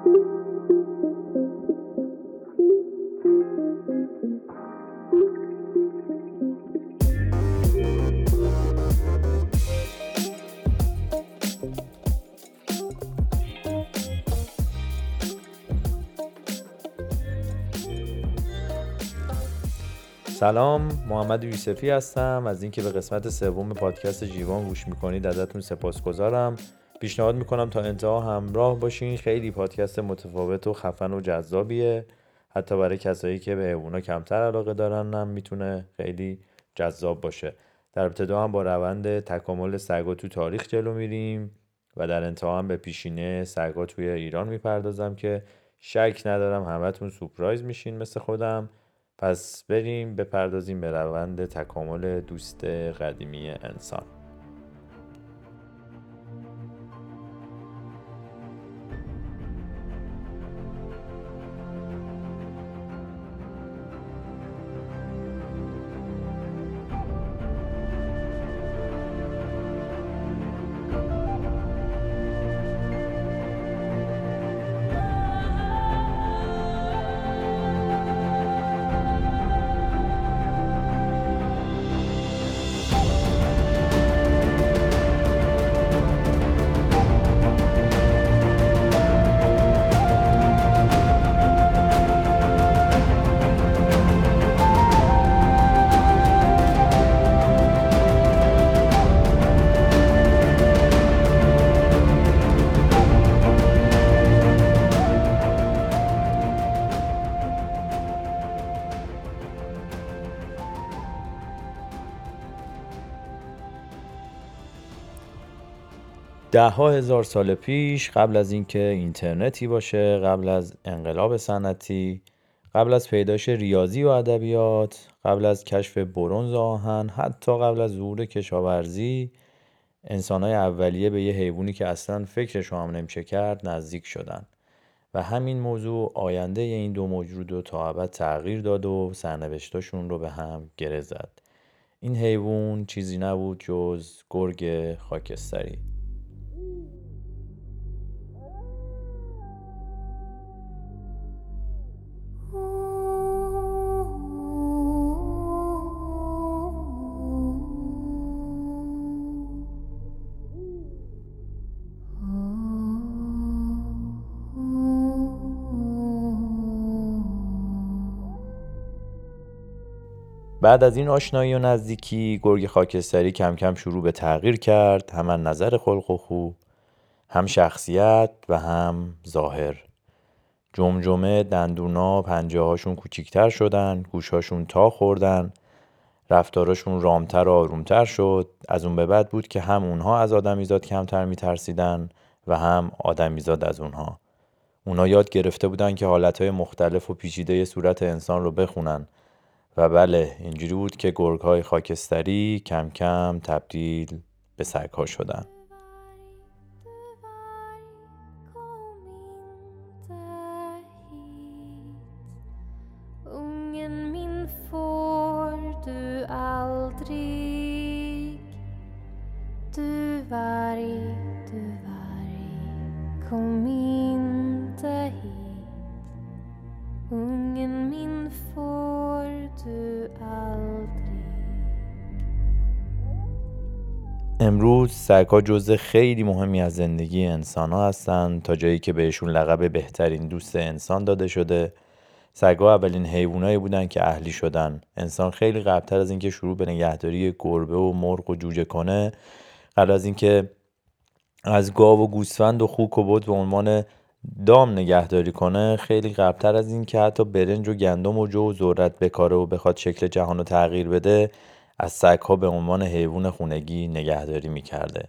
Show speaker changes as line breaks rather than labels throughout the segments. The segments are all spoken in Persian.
سلام محمد یوسفی هستم. از اینکه به قسمت سوم پادکست جیوان گوش می‌کنید ازتون سپاسگزارم. پیشنهاد می‌کنم تا انتها همراه باشین. خیلی پادکست متفاوت و خفن و جذابیه. حتی برای کسایی که به حیوونا کمتر علاقه دارن هم می‌تونه خیلی جذاب باشه. در ابتدا هم با روند تکامل سگا تو تاریخ جلو میریم و در انتها هم به پیشینه سگا توی ایران می‌پردازم که شک ندارم همتون سپرایز میشین مثل خودم. پس بریم بپردازیم به روند تکامل دوست قدیمی انسان. ده ها هزار سال پیش قبل از اینکه اینترنتی باشه قبل از انقلاب صنعتی قبل از پیدایش ریاضی و ادبیات قبل از کشف برونز آهن حتی قبل از ظهور کشاورزی انسانهای اولیه به یه حیوانی که اصلا فکرش هم نمیشه کرد نزدیک شدن. و همین موضوع آینده این دو موجود رو تا ابد تغییر داد و سرنوشتاشون رو به هم گره زد. این حیوان چیزی نبود جز گرگ خاکستری. بعد از این آشنایی و نزدیکی گرگ خاکستری کم کم شروع به تغییر کرد. هم نظر خلق و خوب هم شخصیت و هم ظاهر. جمجمه دندونا پنجه هاشون کوچیکتر شدن گوشهاشون تا خوردن. رفتاراشون رامتر و آرومتر شد. از اون به بعد بود که هم اونها از آدمیزاد کمتر میترسیدن و هم آدمیزاد از اونها. اونا یاد گرفته بودن که حالتهای مختلف و پیچیده صورت انسان رو بخونن. و بله اینجوری بود که گرگ های خاکستری کم کم تبدیل به سگ ها شدن. امروز سگها جزء خیلی مهمی از زندگی انسان ها هستن. تا جایی که بهشون لقب بهترین دوست انسان داده شده. سگها اولین حیوانایی بودن که اهلی شدن. انسان خیلی قبلتر از اینکه شروع به نگهداری گربه و مرغ و جوجه کنه. قبل از اینکه از گاو و گوسفند و خوک و بود به عنوان دام نگهداری کنه خیلی قبلتر از اینکه حتی برنج و گندم و جو و ذرت بکاره و بخواد شکل جهان رو تغییر بده از سگها به عنوان حیوان خونگی نگهداری می‌کرده.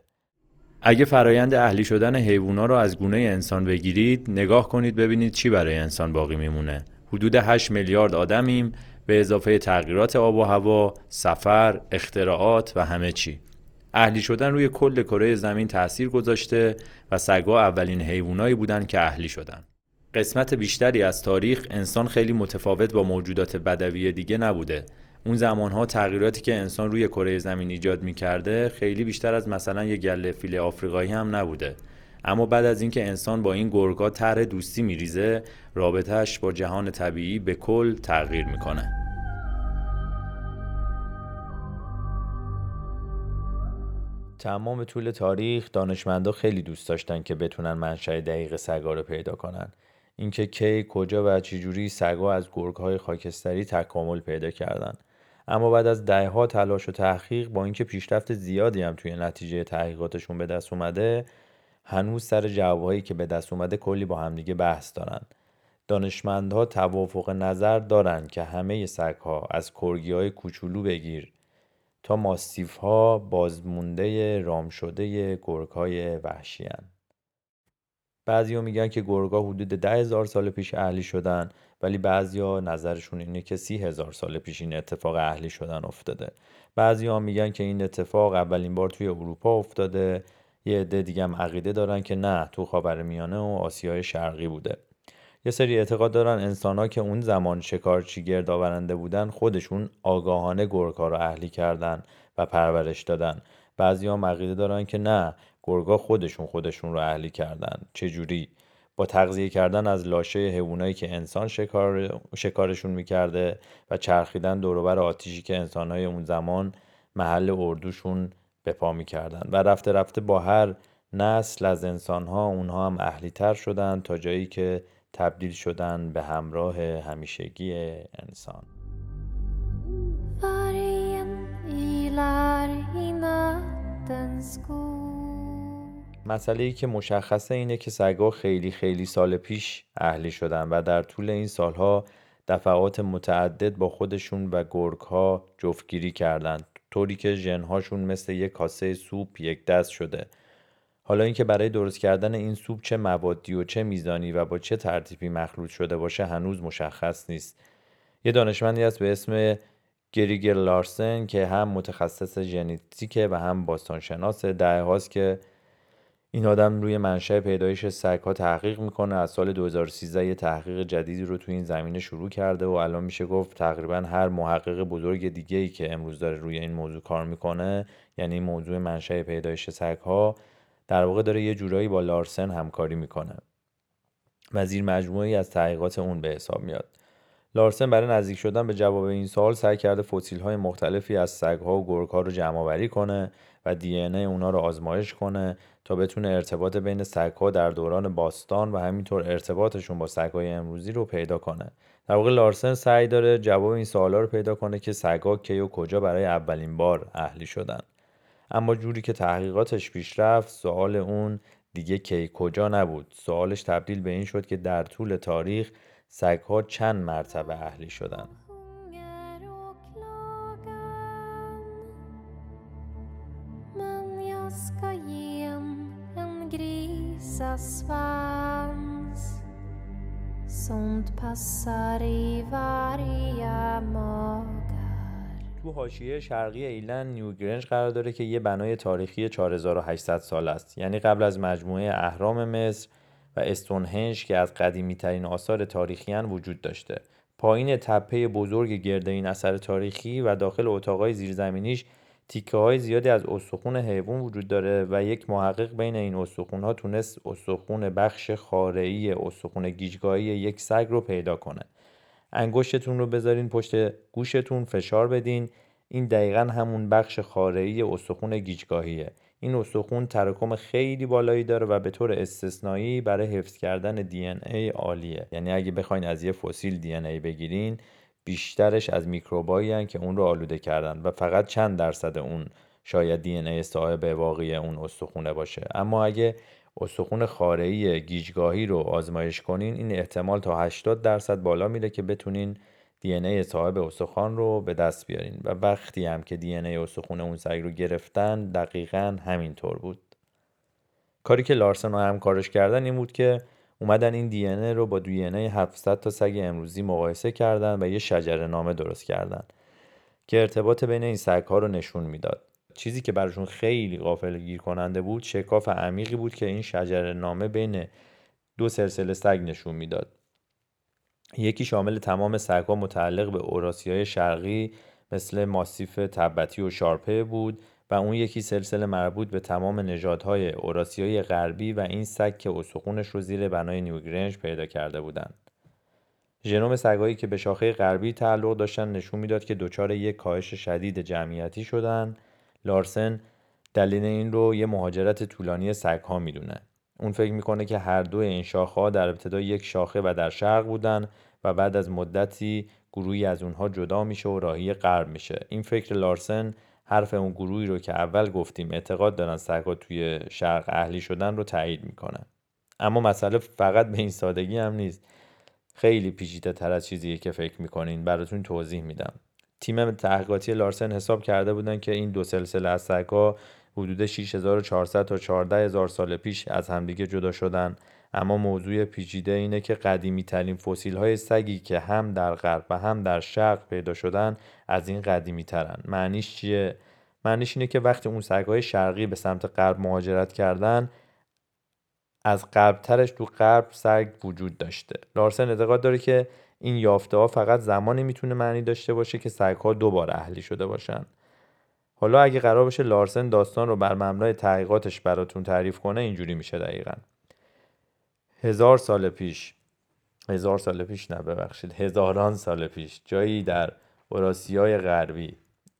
اگه فرایند اهلی شدن حیوونا رو از گونه انسان بگیرید نگاه کنید ببینید چی برای انسان باقی میمونه. حدود 8 میلیارد آدمیم به اضافه تغییرات آب و هوا، سفر، اختراعات و همه چی. اهلی شدن روی کل کره زمین تاثیر گذاشته و سگا اولین حیوانایی بودن که اهلی شدن. قسمت بیشتری از تاریخ انسان خیلی متفاوت با موجودات بدوی دیگه نبوده اون زمانها تغییراتی که انسان روی کره زمین ایجاد می‌کرده خیلی بیشتر از مثلا یه گله فیل آفریقایی هم نبوده. اما بعد از اینکه انسان با این گرگا طرح دوستی میریزه رابطهش با جهان طبیعی به کل تغییر می‌کنه. تمام طول تاریخ دانشمندا خیلی دوست داشتن که بتونن منشأ دقیق سگا رو پیدا کنن. اینکه کی کجا و چجوری سگا از گرگهای خاکستری تکامل پیدا کردن. اما بعد از دهها تلاش و تحقیق با اینکه پیشرفت زیادی هم توی نتیجه تحقیقاتشون به دست اومده هنوز سر جوابهایی که به دست اومده کلی با همدیگه بحث دارن دانشمندها توافق نظر دارن که همه سگها از کرگی های کوچولو بگیر تا ماستیف ها بازمونده رام شده گرگ های وحشی هن. بعضی میگن که گرگا حدود ده هزار سال پیش اهلی شدن ولی بعضیا نظرشون اینه که سی هزار سال پیش این اتفاق اهلی شدن افتاده. بعضی ها میگن که این اتفاق اولین بار توی اروپا افتاده. یه عده دیگه هم عقیده دارن که نه تو خاورمیانه و آسیای شرقی بوده. یه سری اعتقاد دارن انسان که اون زمان شکارچی گرد آورنده بودن خودشون آگاهانه گرگا رو اهلی کردن و پرورش دادن. بعضی هم عقیده دارن که نه گرگا خودشون خودشون رو اهلی کردن. چجوری؟ با تغذیه کردن از لاشه حیوانایی که انسان شکار، شکارشون می‌کرده و چرخیدن دوروبر آتیشی که انسانهای اون زمان محل اردوشون به پا می‌کردن. و رفته رفته با هر نسل از انسانها اونها هم اهلی تر شدن تا جایی که تبدیل شدن به همراه همیشگی انسان. مسئله ای که مشخصه اینه که سگا خیلی خیلی سال پیش اهلی شدن و در طول این سالها دفعات متعدد با خودشون و گرگ ها جفتگیری کردند طوری که ژنهاشون مثل یک کاسه سوپ یک دست شده. حالا اینکه برای درست کردن این سوپ چه موادی و چه میزانی و با چه ترتیبی مخلوط شده باشه هنوز مشخص نیست. یه دانشمندی هست به اسم گریگر لارسن که هم متخصص ژنتیکه و هم باستانشناس ده هاست که این آدم روی منشأ پیدایش سگ ها تحقیق می‌کنه از سال 2013 یه تحقیق جدیدی رو تو این زمینه شروع کرده و الان میشه گفت تقریبا هر محقق بزرگ دیگه ای که امروز داره روی این موضوع کار می‌کنه یعنی موضوع منشأ پیدایش سگ ها در واقع داره یه جورایی با لارسن همکاری می‌کنه. و زیر مجموعی از تحقیقات اون به حساب میاد. لارسن برای نزدیک شدن به جواب این سوال سعی کرده فسیل های مختلفی از سگ ها و گرگ ها رو جمع کنه و دی اونا رو آزمایش کنه تا بتونه ارتباط بین سگ ها در دوران باستان و همینطور ارتباطشون با سگ های امروزی رو پیدا کنه. در واقع لارسن سعی داره جواب این سوالا رو پیدا کنه که سگ ها کی و کجا برای اولین بار اهلی شدن. اما جوری که تحقیقاتش پیش رفت سوال اون دیگه کی کجا نبود. سوالش تبدیل به این شد که در طول تاریخ سگها چند مرتبه اهلی شدن Sånt passar i varje تو حاشیه شرقی ایلن نیوگرنج قرار داره که یه بنای تاریخی 4800 سال است. یعنی قبل از مجموعه اهرام مصر و استونهنج که از قدیمی ترین آثار تاریخیان وجود داشته. پایین تپه بزرگ گرد این اثر تاریخی و داخل اتاقای زیرزمینیش تیکه های زیادی از استخون حیوان وجود داره و یک محقق بین این استخون ها تونست استخون بخش خارعی استخون گیجگاهی یک سگ رو پیدا کنه. انگشتتون رو بذارین پشت گوشتون فشار بدین. این دقیقا همون بخش خارعی استخون گیجگاهیه. این استخون تراکم خیلی بالایی داره و به طور استثنایی برای حفظ کردن دی ای عالیه. یعنی اگه بخواین از یه فسیل دی ای بگیرین بیشترش از میکروبایی که اون رو آلوده کردن و فقط چند درصد اون شاید دی ای صاحب واقعی اون استخونه باشه. اما اگه استخون خارعی گیجگاهی رو آزمایش کنین این احتمال تا 80 درصد بالا میره که بتونین دی ای صاحب استخوان رو به دست بیارین. و وقتی هم که دی ای استخون اون سگ رو گرفتن دقیقا همینطور بود. کاری که لارسن و همکارش کردن این بود که اومدن این دی رو با دی ای 700 تا سگ امروزی مقایسه کردن و یه شجره نامه درست کردن که ارتباط بین این سگ ها رو نشون می‌داد. چیزی که براشون خیلی غافل گیر کننده بود شکاف عمیقی بود که این شجر نامه بین دو سلسله سگ نشون می‌داد. یکی شامل تمام سگها متعلق به اوراسیای شرقی مثل ماسیف تبتی و شارپه بود. و اون یکی سلسله مربوط به تمام نژادهای اوراسیای غربی و این سگ که استخونش رو زیر بنای نیوگرنج پیدا کرده بودند. ژنوم سگایی که به شاخه غربی تعلق داشتن نشون می‌داد که دچار یک کاهش شدید جمعیتی شدن. لارسن دلیل این رو یه مهاجرت طولانی سگها می‌دونه. اون فکر می‌کنه که هر دو این شاخه در ابتدا یک شاخه و در شرق بودن و بعد از مدتی گروهی از اونها جدا میشه و راهی غرب میشه. این فکر لارسن حرف اون گروهی رو که اول گفتیم اعتقاد دارن سگها توی شرق اهلی شدن رو تایید می‌کنه اما مسئله فقط به این سادگی هم نیست. خیلی پیچیده تر از چیزیه که فکر می‌کنین. براتون توضیح میدم. تیم تحقیقاتی لارسن حساب کرده بودن که این دو سلسله از سگها حدود 6400 تا 14000 سال پیش از همدیگه جدا شدن. اما موضوع پیچیده اینه که قدیمی ترین فسیل های سگی که هم در غرب و هم در شرق پیدا شدن از این قدیمی ترن معنیش چیه؟ معنیش اینه که وقتی اون سگهای شرقی به سمت غرب مهاجرت کردن از ترش تو غرب سگ وجود داشته. لارسن اعتقاد داره که این یافته ها فقط زمانی می‌تونه معنی داشته باشه که سگ ها دوباره اهلی شده باشن. حالا اگه قرار باشه لارسن داستان رو بر مبنای تحقیقاتش براتون تعریف کنه اینجوری میشه دقیقا. هزار سال پیش هزار سال پیش نه ببخشید هزاران سال پیش جایی در اوراسیای غربی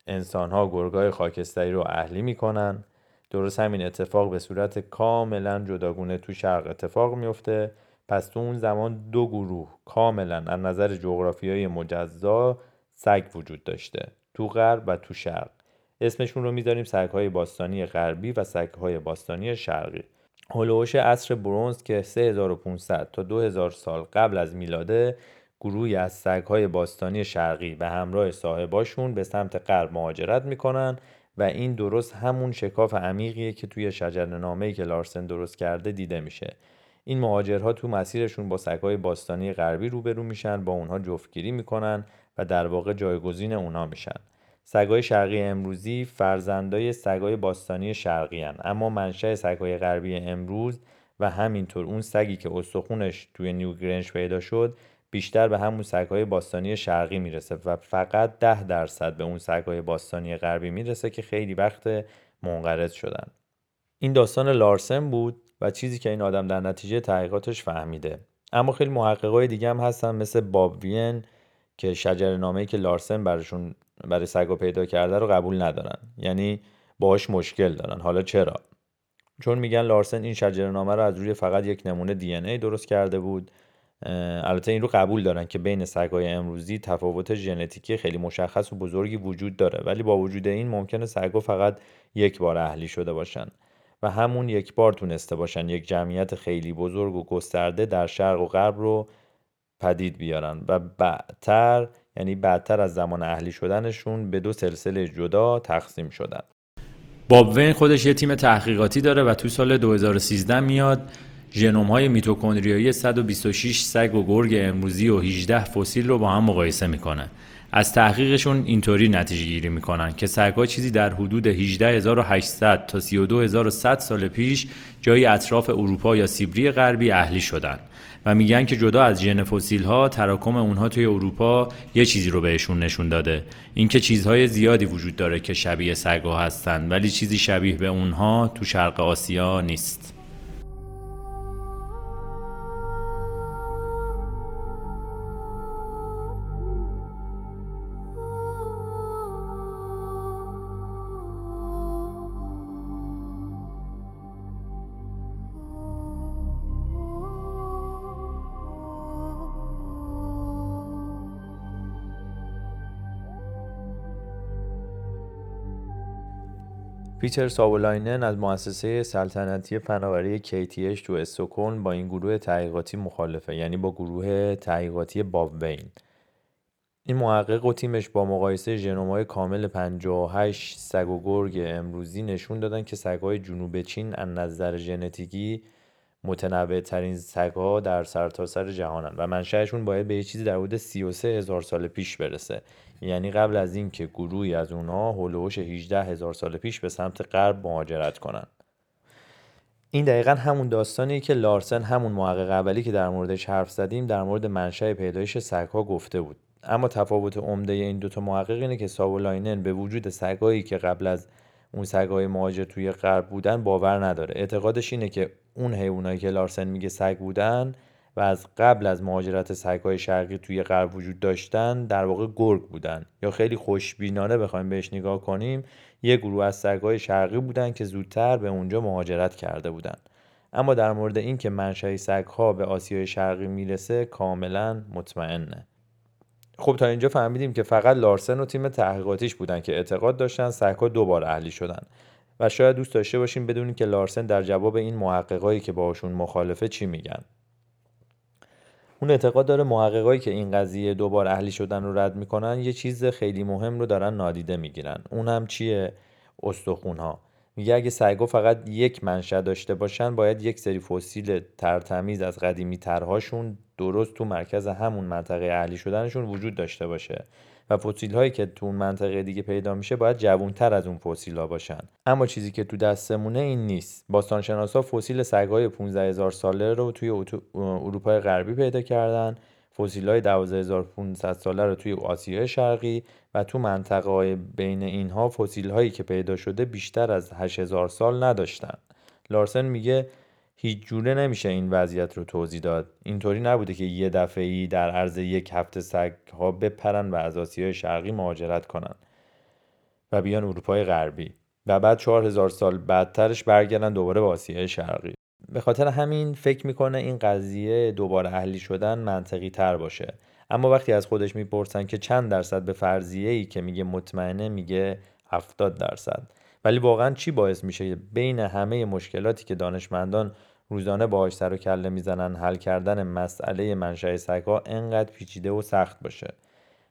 انسان ها گرگای خاکستری رو اهلی می‌کنن. درست همین اتفاق به صورت کاملا جداگونه تو شرق اتفاق میفته پس تو اون زمان دو گروه کاملا از نظر جغرافیایی مجزا سگ وجود داشته. تو غرب و تو شرق. اسمشون رو می‌ذاریم سگهای باستانی غربی و سگهای باستانی شرقی. هلوش عصر برونز که 3500 تا 2000 سال قبل از میلاده گروهی از سگهای باستانی شرقی به همراه صاحباشون به سمت غرب مهاجرت می‌کنن و این درست همون شکاف عمیقیه که توی شجرنامه‌ای که لارسن درست کرده دیده میشه. این مهاجرها تو مسیرشون با سگهای باستانی غربی روبرو میشن با اونها جفتگیری می‌کنن و در واقع جایگزین اونها میشن. سگای شرقی امروزی فرزندای سگای باستانی شرقی هن. اما منشأ سگای غربی امروز و همینطور اون سگی که استخونش توی نیوگرنج پیدا شد بیشتر به همون سگهای باستانی شرقی می‌رسه و فقط ده درصد به اون سگهای باستانی غربی می‌رسه که خیلی وقت منقرض شدن این داستان لارسن بود و چیزی که این آدم در نتیجه تحقیقاتش فهمیده اما خیلی محققای دیگه هم هستن مثل باب وین که شجر نامه‌ای که لارسن براشون برای سگا پیدا کرده رو قبول ندارن. یعنی باهاش مشکل دارن. حالا چرا؟ چون میگن لارسن این شجرنامه رو از روی فقط یک نمونه دی ای درست کرده بود. البته این رو قبول دارن که بین سگهای امروزی تفاوت ژنتیکی خیلی مشخص و بزرگی وجود داره. ولی با وجود این ممکنه سگها فقط یک بار اهلی شده باشن و همون یک بار تونسته باشن یک جمعیت خیلی بزرگ و گسترده در شرق و غرب رو پدید بیارن و بعدتر یعنی بعدتر از زمان اهلی شدنشون به دو سلسله جدا تقسیم شدن.
باب وین خودش یه تیم تحقیقاتی داره و تو سال 2013 میاد. ژنوم های میتوکندریایی 126 سگ و گرگ امروزی و 18 فسیل رو با هم مقایسه می‌کنه از تحقیقشون اینطوری نتیجه گیری می‌کنن که سگها چیزی در حدود 18800 تا 32100 سال پیش جایی اطراف اروپا یا سیبری غربی اهلی شدن. و میگن که جدا از ژن فسیل ها تراکم اونها توی اروپا یه چیزی رو بهشون نشون داده. اینکه چیزهای زیادی وجود داره که شبیه سگها هستن ولی چیزی شبیه به اونها تو شرق آسیا نیست.
پیتر ساولاینن از مؤسسه سلطنتی فناوری KTH تو استکهلم با این گروه تحقیقاتی مخالفه یعنی با گروه تحقیقاتی وین این محقق و تیمش با مقایسه ژنوم‌های کامل 58 سگ و گرگ امروزی نشون دادن که سگ‌های جنوب چین از نظر ژنتیکی متنوع ترین سگ‌ها در سرتاسر سر جهانن و منشأشون باید به یه چیزی در حدود 33 هزار سال پیش برسه. یعنی قبل از اینکه گروهی از اونها هلوش 18 هزار سال پیش به سمت غرب مهاجرت کنن. این دقیقا همون داستانیه که لارسن همون محقق اولی که در موردش حرف زدیم در مورد منشأ پیدایش سگها گفته بود. اما تفاوت عمده این دوتا محقق اینه که ساولاینن به وجود سگهایی که قبل از اون سگهای مهاجر توی غرب بودن باور نداره. اعتقادش اینه که اون حیوانایی که لارسن میگه سگ بودن و از قبل از مهاجرت سگهای شرقی توی غرب وجود داشتن در واقع گرگ بودن. یا خیلی خوشبینانه بخوایم بهش نگاه کنیم یه گروه از سگهای شرقی بودن که زودتر به اونجا مهاجرت کرده بودن. اما در مورد اینکه منشأ سگها به آسیای شرقی می‌رسه کاملا مطمئنه. خب تا اینجا فهمیدیم که فقط لارسن و تیم تحقیقاتیش بودن که اعتقاد داشتن سگها دوبار اهلی شدن. و شاید دوست داشته باشیم بدونیم که لارسن در جواب این محققایی که باشون مخالفه چی میگن. اون اعتقاد داره محققایی که این قضیه دوبار اهلی شدن رو رد می‌کنن یه چیز خیلی مهم رو دارن نادیده می‌گیرن. اون هم چیه؟ استخون ها میگه اگه سگا فقط یک منشأ داشته باشن باید یک سری فسیل ترتمیز از قدیمی ترهاشون درست تو مرکز همون منطقه اهلی شدنشون وجود داشته باشه. و فسیل هایی که تو اون منطقه دیگه پیدا میشه باید جوونتر از اون فسیل ها باشن. اما چیزی که تو دستمونه این نیست. باستانشناسا فسیل سگهای 15 هزار ساله رو توی اروپای غربی پیدا کردن. فسیل های 12500 ساله رو توی آسیای شرقی و تو منطقه های بین اینها فسیل هایی که پیدا شده بیشتر از 8000 سال نداشتن. لارسن میگه هیچ جوره نمیشه این وضعیت رو توضیح داد. اینطوری نبوده که یه دفعه در عرض یک هفته سگ ها بپرن و از آسیای شرقی مهاجرت کنن و بیان اروپای غربی و بعد چهار هزار سال بعدترش برگردن دوباره به آسیای شرقی. به خاطر همین فکر می‌کنه این قضیه دوباره اهلی شدن منطقی تر باشه. اما وقتی از خودش می‌پرسن که چند درصد به فرضیه ای که میگه مطمئنه میگه 70 درصد. ولی واقعا چی باعث میشه بین همه مشکلاتی که دانشمندان روزانه باهاش سر و کله می‌زنن حل کردن مسئله منشأ سگها انقدر پیچیده و سخت باشه؟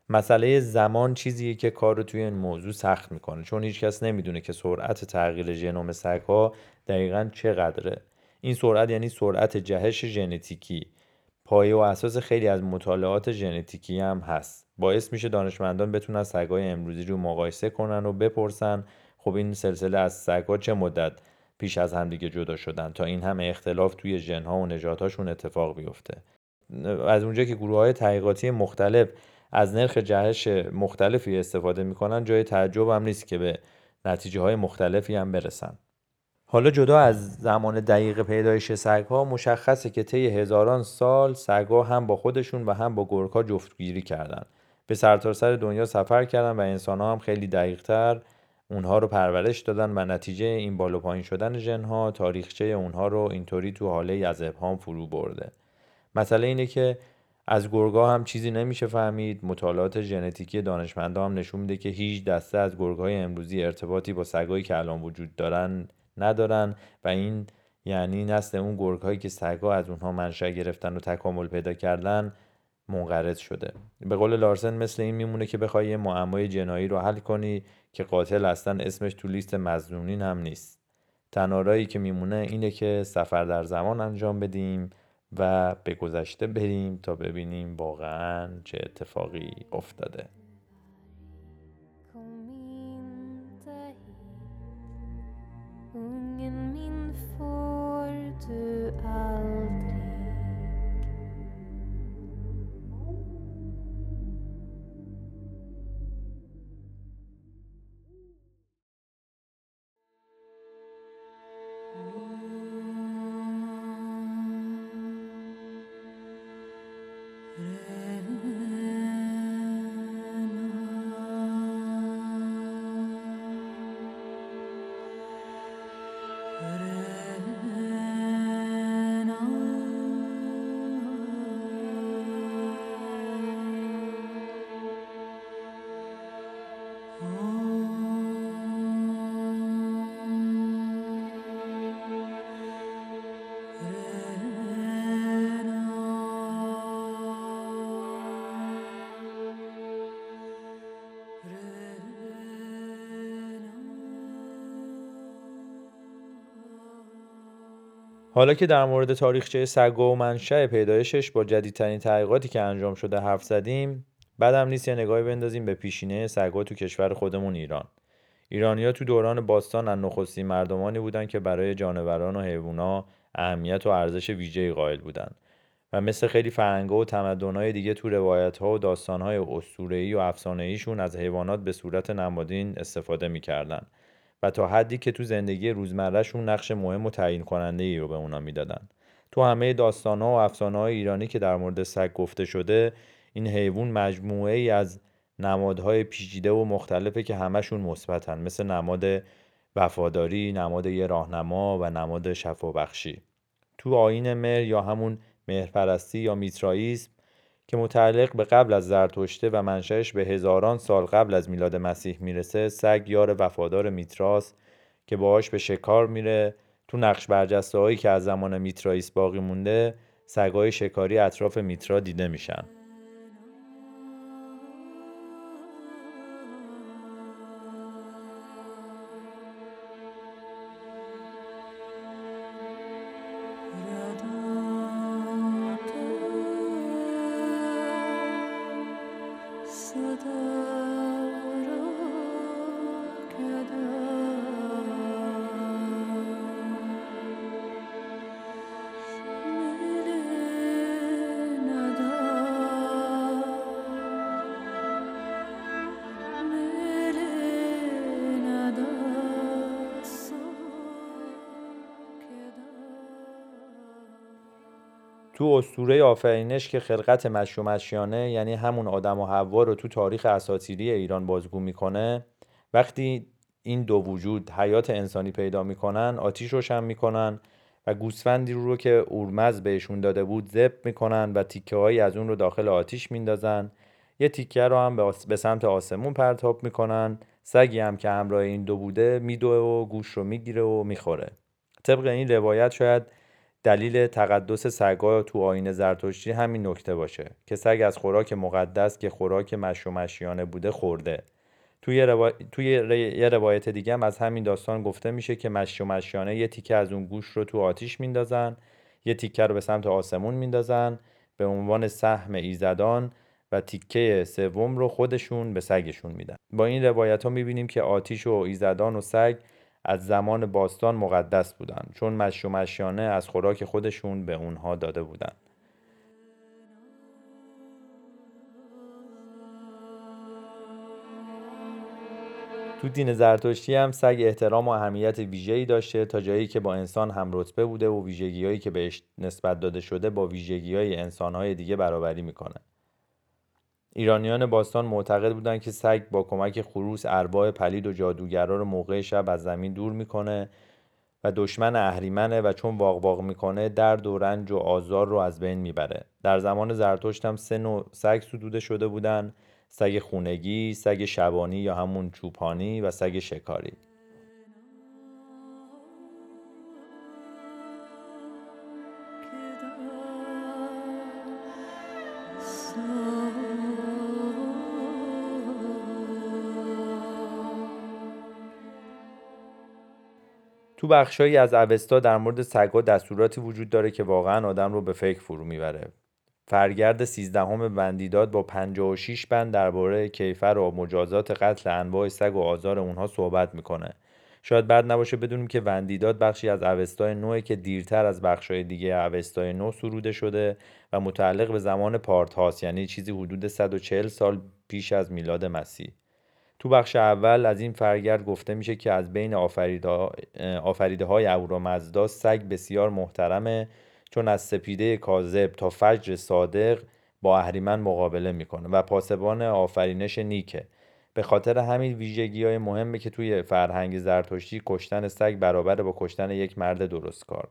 مسئله زمان چیزیه که کار رو توی این موضوع سخت می‌کنه. چون هیچکس نمی‌دونه که سرعت تغییر ژنوم سگها دقیقا چقدره. این سرعت یعنی سرعت جهش ژنتیکی. پایه و اساس خیلی از مطالعات ژنتیکی هم هست. باعث میشه دانشمندان بتونن سگهای امروزی رو مقایسه کنن و بپرسن خب این سلسله از سگها چه مدت پیش از همدیگه جدا شدن؟ تا این همه اختلاف توی ژنها و نژادهاشون اتفاق بیفته. از اونجا که گروه های تحقیقاتی مختلف از نرخ جهش مختلفی استفاده می‌کنن جای تعجب هم نیست که به نتیجه های مختلفی هم برسن. حالا جدا از زمان دقیق پیدایش سگها مشخصه که طی هزاران سال سگها هم با خودشون و هم با گرگها جفتگیری کردن. به سرتاسر سر دنیا سفر کردن و انسان ها هم خیلی دقیقتر اونها رو پرورش دادن و نتیجه این بالا پایین شدن ژنها تاریخچه اونها رو اینطوری تو حاله از ابهام فرو برده. مسئله اینه که از گرگا هم چیزی نمیشه فهمید. مطالعات ژنتیکی دانشمندا هم نشون میده که هیچ دسته از گرگهای امروزی ارتباطی با سگایی که الان وجود دارن ندارن و این یعنی نسل اون گرگهایی که سگا از اونها منشأ گرفتن و تکامل پیدا کردن منقرض شده. به قول لارسن مثل این میمونه که بخوای یه معمای جنایی رو حل کنی که قاتل اصلا اسمش تو لیست مزنونین هم نیست. تنارایی که میمونه اینه که سفر در زمان انجام بدیم و به گذشته بریم تا ببینیم واقعا چه اتفاقی افتاده. uh, حالا که در مورد تاریخچه سگا و منشأ پیدایشش با جدیدترین تحقیقاتی که انجام شده حرف زدیم بعدم نیست یه نگاهی بندازیم به پیشینه سگا تو کشور خودمون ایران. ایرانیا تو دوران باستان از نخستین مردمانی بودند که برای جانوران و حیوونا اهمیت و ارزش ویژه‌ای قائل بودند و مثل خیلی فرهنگ‌ها و تمدن‌های دیگه تو روایت‌ها و داستان‌های اسطوره‌ای و افسانه‌ایشون از حیوانات به صورت نمادین استفاده می‌کردن و تا حدی که تو زندگی روزمرهشون نقش مهم و تعیین کننده ای رو به اونا می‌دادن. تو همه داستان ها و افسانه های ایرانی که در مورد سگ گفته شده این حیوان مجموعه ای از نمادهای پیچیده و مختلفه که همشون مثبتن. مثل نماد وفاداری، نماد یه راهنما و نماد شفابخشی. تو آین مهر یا همون مهرپرستی یا میترائیسم که متعلق به قبل از زرتشته و منشأش به هزاران سال قبل از میلاد مسیح می‌رسه سگ یار وفادار میتراس که باهاش به شکار میره. تو نقش برجسته هایی که از زمان میترائیس باقی مونده سگای شکاری اطراف میترا دیده میشن. اسطوره آفرینش که خلقت مشیانه یعنی همون آدم و حوا رو تو تاریخ اساطیری ایران بازگو می‌کنه وقتی این دو وجود حیات انسانی پیدا می‌کنن آتیش روشن می‌کنن و گوسفندی رو که اورمز بهشون داده بود ذبح می‌کنن و تیکه هایی از اون رو داخل آتیش میندازن. یه تیکه رو هم به سمت آسمون پرتاب می‌کنن. سگی هم که همراه این دو بوده میدوه و گوش رو می‌گیره و می‌خوره. طبق این روایت شاید دلیل تقدس سگا تو آین زرتشتی همین نکته باشه که سگ از خوراک مقدس که خوراک مش و مشیانه بوده خورده. توی, روا... توی یه روایت دیگه هم از همین داستان گفته میشه که مش و مشیانه یه تیکه از اون گوش رو تو آتیش میندازن یه تیکه رو به سمت آسمون میندازن به عنوان سهم ایزدان و تیکه سوم رو خودشون به سگشون میدن. با این روایت ها می‌بینیم که آتیش و ایزدان و سگ از زمان باستان مقدس بودن چون مش و مشیانه از خوراک خودشون به اونها داده بودن تو دین زرتشتی هم سگ احترام و اهمیت ویژه‌ای داشته تا جایی که با انسان هم رتبه بوده و ویژگیهایی که بهش نسبت داده شده با ویژگی های انسانهای دیگه برابری می‌کنه. ایرانیان باستان معتقد بودند که سگ با کمک خروس ارواح پلید و جادوگرا رو موقع شب از زمین دور می‌کنه و دشمن اهریمنه و چون واق واق می‌کنه درد و رنج و آزار رو از بین می‌بره. در زمان زرتشت هم سه نوع سگ سدوده شده بودن سگ خونگی، سگ شبانی یا همون چوپانی و سگ شکاری. بخشهایی از اوستا در مورد سگا دستوراتی وجود داره که واقعا آدم رو به فکر فرو می‌بره. فرگرد سیزدهم وندیداد با 56 بند درباره کیفر و مجازات قتل انواع سگ و آزار اونها صحبت می‌کنه. شاید بعد نباشه بدونیم که وندیداد بخشی از اوستای نوعی که دیرتر از بخشهای دیگه اوستای نو سروده شده و متعلق به زمان پارتاس یعنی چیزی حدود 140 سال پیش از میلاد مسیح. تو بخش اول از این فرگرد گفته میشه که از بین آفریده های اورامزدا سگ بسیار محترمه چون از سپیده کاذب تا فجر صادق با اهریمن مقابله می‌کنه و پاسبان آفرینش نیکه. به خاطر همین ویژگی های مهمه که توی فرهنگ زرتشتی کشتن سگ برابر با کشتن یک مرد درست کار.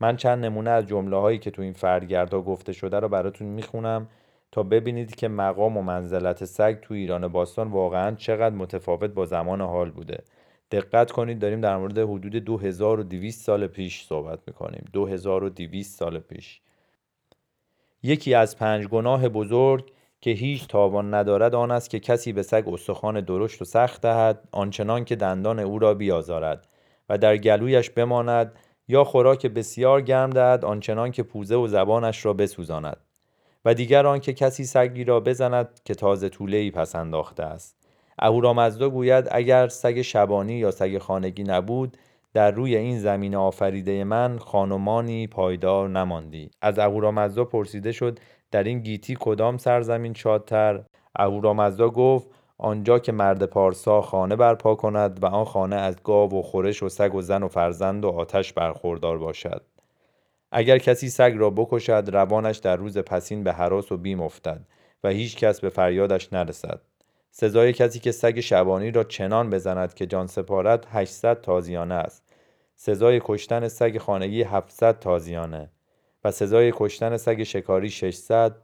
من چند نمونه از جمله هایی که تو این فرگردها گفته شده رو براتون می‌خونم. تا ببینید که مقام و منزلت سگ تو ایران باستان واقعا چقدر متفاوت با زمان حال بوده. دقت کنید داریم در مورد حدود 2200 سال پیش صحبت می‌کنیم. 2200 سال پیش. یکی از پنج گناه بزرگ که هیچ تاوان ندارد آن است که کسی به سگ استخوان درشت و سخت دهد آنچنان که دندان او را بیازارد و در گلویش بماند یا خوراک بسیار گرم دهد آنچنان که پوزه و زبانش را بسوزاند. و دیگر آنکه کسی سگی را بزند که تازه طوله ای پس انداخته است. اهورامزدا گوید اگر سگ شبانی یا سگ خانگی نبود در روی این زمین آفریده من خانمانی پایدار نماندی. از اهورامزدا پرسیده شد در این گیتی کدام سرزمین شادتر؟ اهورامزدا گفت آنجا که مرد پارسا خانه برپا کند و آن خانه از گاو و خورش و سگ و زن و فرزند و آتش برخوردار باشد. اگر کسی سگ را بکشد روانش در روز پسین به حراس و بیم افتد و هیچ کس به فریادش نرسد. سزای کسی که سگ شبانی را چنان بزند که جان سپارد 800 تازیانه است. سزای کشتن سگ خانگی 700 تازیانه. و سزای کشتن سگ شکاری 600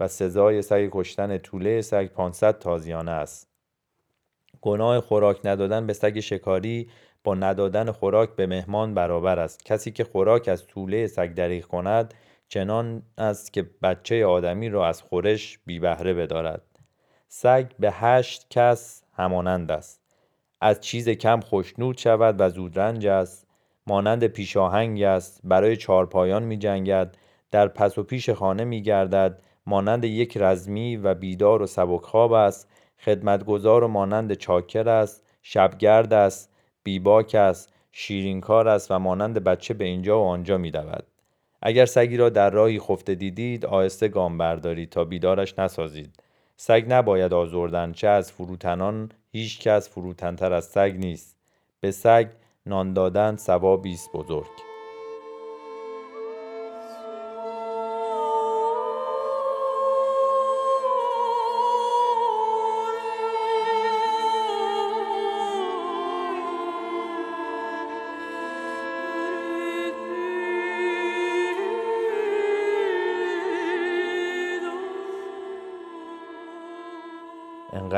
و سزای سگ کشتن طوله سگ 500 تازیانه است. گناه خوراک ندادن به سگ شکاری با ندادن خوراک به مهمان برابر است. کسی که خوراک از طوله سگ دریغ کند چنان است که بچه آدمی را از خورش بی بهره بدارد. سگ به هشت کس همانند است. از چیز کم خوشنود شود و زودرنج است. مانند پیشاهنگ است. برای چارپایان می جنگد در پس و پیش خانه می گردد مانند یک رزمی و بیدار و سبکخواب است. خدمتگزار و مانند چاکر است. شبگرد است. بیباک است شیرینکار است و مانند بچه به اینجا و آنجا می دود. اگر سگی را در راهی خفته دیدید آهسته گام بردارید تا بیدارش نسازید. سگ نباید آزردن چه از فروتنان هیچ کس فروتنتر از سگ نیست. به سگ نان دادن ثوابی است بزرگ.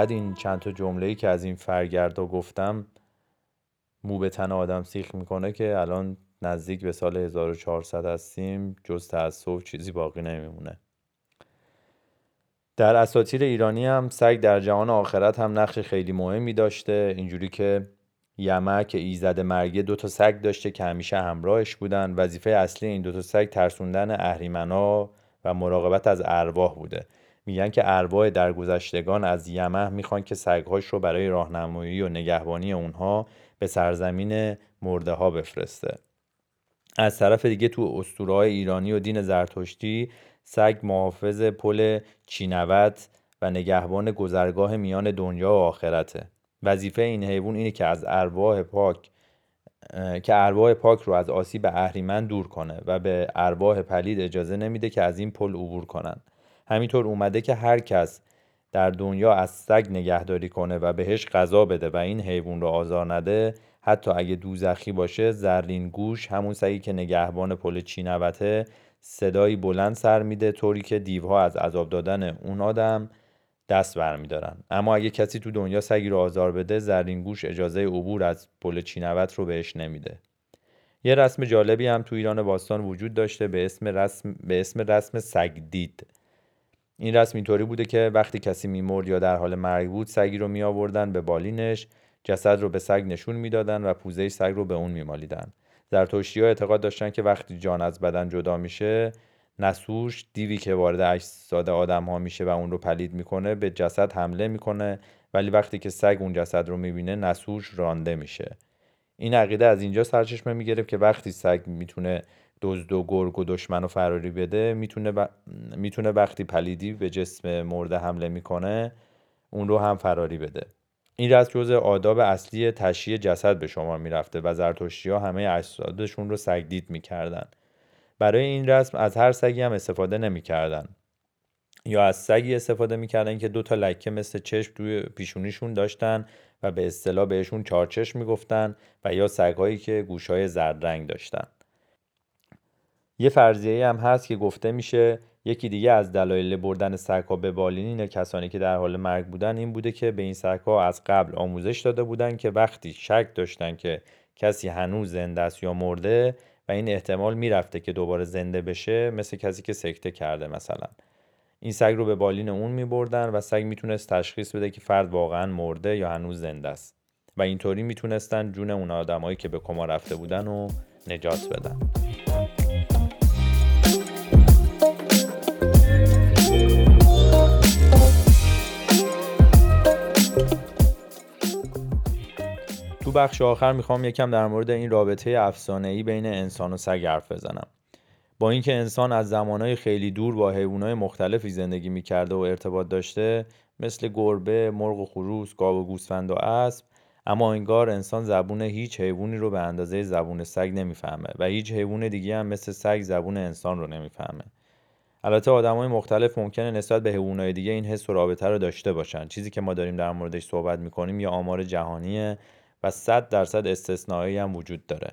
انقدر این چند تا جمله‌ای که از این فرگردا گفتم مو به تن آدم سیخ می‌کنه که الان نزدیک به سال 1400 هستیم جز تأسف چیزی باقی نمیمونه. در اساطیر ایرانی هم سگ در جهان آخرت هم نقش خیلی مهمی داشته. اینجوری که یمه که ایزد مرگه دو تا سگ داشته که همیشه همراهش بودن. وظیفه اصلی این دو تا سگ ترسوندن اهریمنا و مراقبت از ارواح بوده. میگن که ارواح درگذشتگان از یمه می‌خوان که سگهاش رو برای راهنمایی و نگهبانی اونها به سرزمین مرده ها بفرسته. از طرف دیگه تو اسطوره ایرانی و دین زرتشتی سگ محافظ پل چینوت و نگهبان گذرگاه میان دنیا و آخرته. وظیفه این حیوان اینه که از ارواح پاک که ارواح پاک رو از آسیب اهریمن دور کنه و به ارواح پلید اجازه نمیده که از این پل عبور کنن. همینطور اومده که هر کس در دنیا از سگ نگهداری کنه و بهش غذا بده و این حیوان رو آزار نده حتی اگه دوزخی باشه زرین گوش همون سگی که نگهبان پل چینوته صدایی بلند سر میده طوری که دیوها از عذاب دادن اون آدم دست برمیدارن. اما اگه کسی تو دنیا سگی رو آزار بده زرین گوش اجازه عبور از پل چینوت رو بهش نمیده. یه رسم جالبی هم تو ایران باستان وجود داشته به اسم رسم به اسم رسم سگدید. این رسم اینطوری بوده که وقتی کسی میمرد یا در حال مرگ بود سگی رو می آوردن به بالینش جسد رو به سگ نشون می‌دادن و پوزه سگ رو به اون میمالیدن. زرتشتی ها اعتقاد داشتن که وقتی جان از بدن جدا میشه نسوش دیوی که وارد اجساد آدم ها میشه و اون رو پلید می‌کنه به جسد حمله می‌کنه. ولی وقتی که سگ اون جسد رو می‌بینه نسوش رانده میشه. این عقیده از اینجا سرچشمه می‌گرفت که وقتی سگ می‌تونه دزد و گرگ و دشمن و فراری بده می‌تونه, می‌تونه وقتی پلیدی به جسم مرده حمله می‌کنه اون رو هم فراری بده. این رسم جزء آداب اصلی تشییع جسد به شما می‌رفته و زرتشتی ها همه اجسادشون رو سگدید می‌کردن. برای این رسم از هر سگی هم استفاده نمی‌کردن. یا از سگی استفاده می‌کردن که دو تا لکه مثل چشم توی پیشونیشون داشتن و به اصطلاح بهشون چارچشم می‌گفتن و یا سگهایی که گوشهای زرد رنگ داشتن. یه فرضیه هم هست که گفته میشه یکی دیگه از دلایل بردن سگها به بالینین کسانی که در حال مرگ بودن این بوده که به این سگها از قبل آموزش داده بودن که وقتی شک داشتن که کسی هنوز زنده است یا مرده و این احتمال می‌رفته که دوباره زنده بشه مثل کسی که سکته کرده مثلا. این سگ رو به بالین اون میبردن و سگ می‌تونست تشخیص بده که فرد واقعا مرده یا هنوز زنده است. و اینطوری می‌تونستن جون اون آدمایی که به کما رفته بودن و نجات بدن. بخش آخر می‌خوام یکم در مورد این رابطه ای بین انسان و سگ حرف بزنم. با اینکه انسان از زمانهای خیلی دور با حیوانات مختلفی زندگی می‌کرده و ارتباط داشته مثل گربه، مرغ و خروس، گاو و گوسفند و اسب اما انگار انسان زبون هیچ حیوانی رو به اندازه زبون سگ نمی‌فهمه و هیچ حیوان دیگه هم مثل سگ زبون انسان رو نمی‌فهمه. البته های مختلف ممکنه نسبت به حیوانات دیگه این حس و رابطه رو داشته باشن. چیزی که ما داریم در موردش صحبت می‌کنیم یا آمار جهانیه و 100 درصد استثنایی هم وجود داره.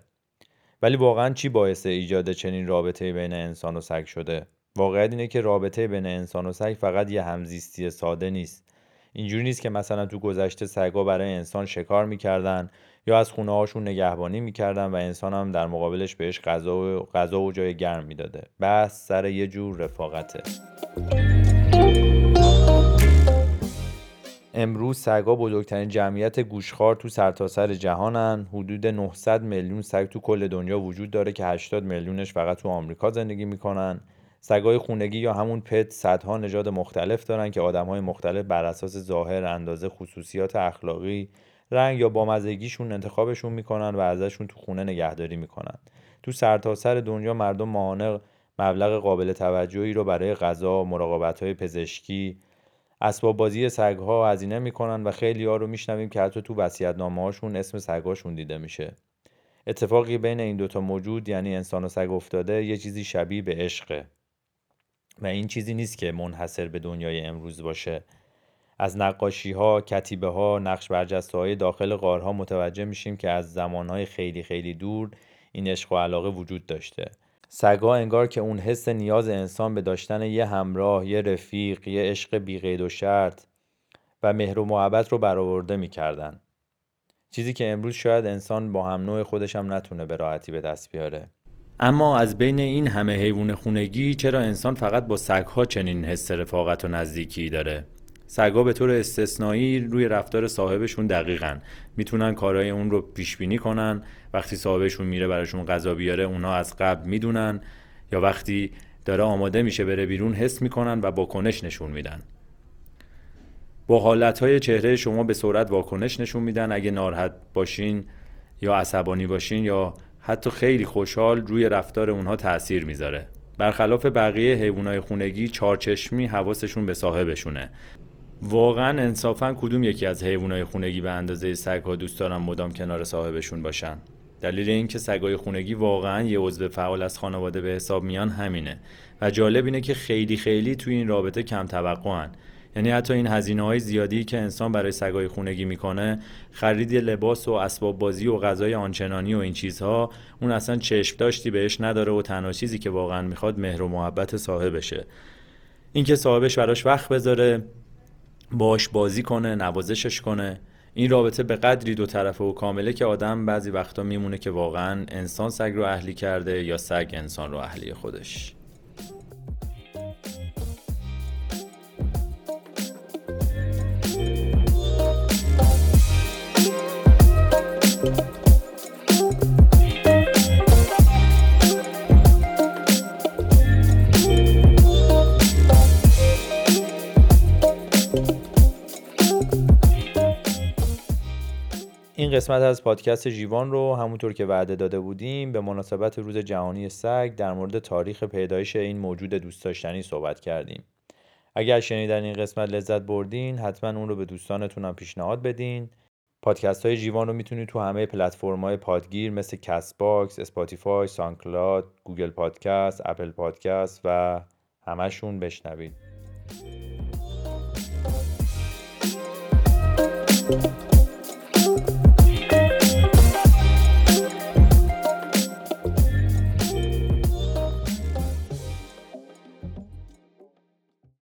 ولی واقعا چی باعث ایجاد چنین رابطه بین انسان و سگ شده؟ واقعیت اینه که رابطه بین انسان و سگ فقط یه همزیستی ساده نیست. اینجوری نیست که مثلا تو گذشته سگا برای انسان شکار می‌کردن یا از خونه هاشون نگهبانی می‌کردن و انسان هم در مقابلش بهش غذا و, غذا و جای گرم می‌داده. بس سر یه جور رفاقته. امروز سگا بزرگترین جمعیت گوشخوار تو سرتاسر سر جهانن. حدود 900 میلیون سگ تو کل دنیا وجود داره که 80 میلیونش فقط تو آمریکا زندگی می‌کنن. سگای خونگی یا همون پت صدها نژاد مختلف دارن که های مختلف بر اساس ظاهر اندازه خصوصیات اخلاقی رنگ یا بامزگیشون انتخابشون می‌کنن و ازشون تو خونه نگهداری می‌کنن. تو سرتاسر سر دنیا مردم ماهانه مبلغ قابل توجهی رو برای غذا مراقبت های پزشکی اسباب بازی سگها هزینه می‌کنن و خیلی ها رو میشنویم که حتی تو وصیت‌نامه هاشون اسم سگهاشون دیده میشه. اتفاقی بین این دوتا موجود یعنی انسان و سگ افتاده یه چیزی شبیه به عشقه. و این چیزی نیست که منحصر به دنیای امروز باشه. از نقاشی ها، کتیبه ها، نقش برجسته های داخل غارها متوجه میشیم که از زمانهای خیلی خیلی دور این عشق و علاقه وجود داشته. سگا انگار که اون حس نیاز انسان به داشتن یه همراه، یه رفیق، یه عشق بیقید و شرط و مهر و محبت رو برآورده می‌کردن. چیزی که امروز شاید انسان با هم نوع خودش هم نتونه به راحتی به دست بیاره.
اما از بین این همه حیوان خونگی چرا انسان فقط با سگها چنین حس رفاقت و نزدیکی داره سگها به طور استثنایی روی رفتار صاحبشون دقیقن. می‌تونن کارهای اون رو پیش بینی کنن. وقتی صاحبشون میره براشون غذا بیاره اونا از قبل می‌دونن. یا وقتی داره آماده میشه بره بیرون حس می‌کنن و با کنش نشون میدن. با حالتهای چهره شما به صورت واکنش نشون میدن. اگه ناراحت باشین یا عصبانی باشین یا حتی خیلی خوشحال روی رفتار اونها تاثیر می‌ذاره. برخلاف بقیه حیوانات خونگی چارچشمی حواسشون به صاحبشونه. واقعا انصافا کدوم یکی از حیوانات خونگی به اندازه سگها دوست دارن مدام کنار صاحبشون باشن؟ دلیل اینکه سگای خونگی واقعا یه عضو فعال از خانواده به حساب میان همینه. و جالب اینه که خیلی خیلی توی این رابطه کم توقعن یعنی حتی این هزینه های زیادی که انسان برای سگای خونگی می‌کنه خرید لباس و اسباب بازی و غذای آنچنانی و این چیزها اون اصلا چشم داشتی بهش نداره و تنها چیزی که واقعا می‌خواد مهر و محبت صاحبشه. اینکه صاحبش براش وقت بذاره باش بازی کنه نوازشش کنه. این رابطه به قدری دو طرفه و کامله که آدم بعضی وقتا میمونه که واقعا انسان سگ رو اهلی کرده یا سگ انسان رو اهلی خودش.
قسمت از پادکست جیوان رو همونطور که وعده داده بودیم به مناسبت روز جهانی سگ در مورد تاریخ پیدایش این موجود دوست داشتنی صحبت کردیم. اگر شنیدن این قسمت لذت بردین حتما اون رو به دوستانتون هم پیشنهاد بدین. پادکست های جیوان رو می‌تونید تو همه پلتفرم های پادگیر مثل Castbox، Spotify، SoundCloud، Google Podcast، Apple Podcast و همشون بشنوید.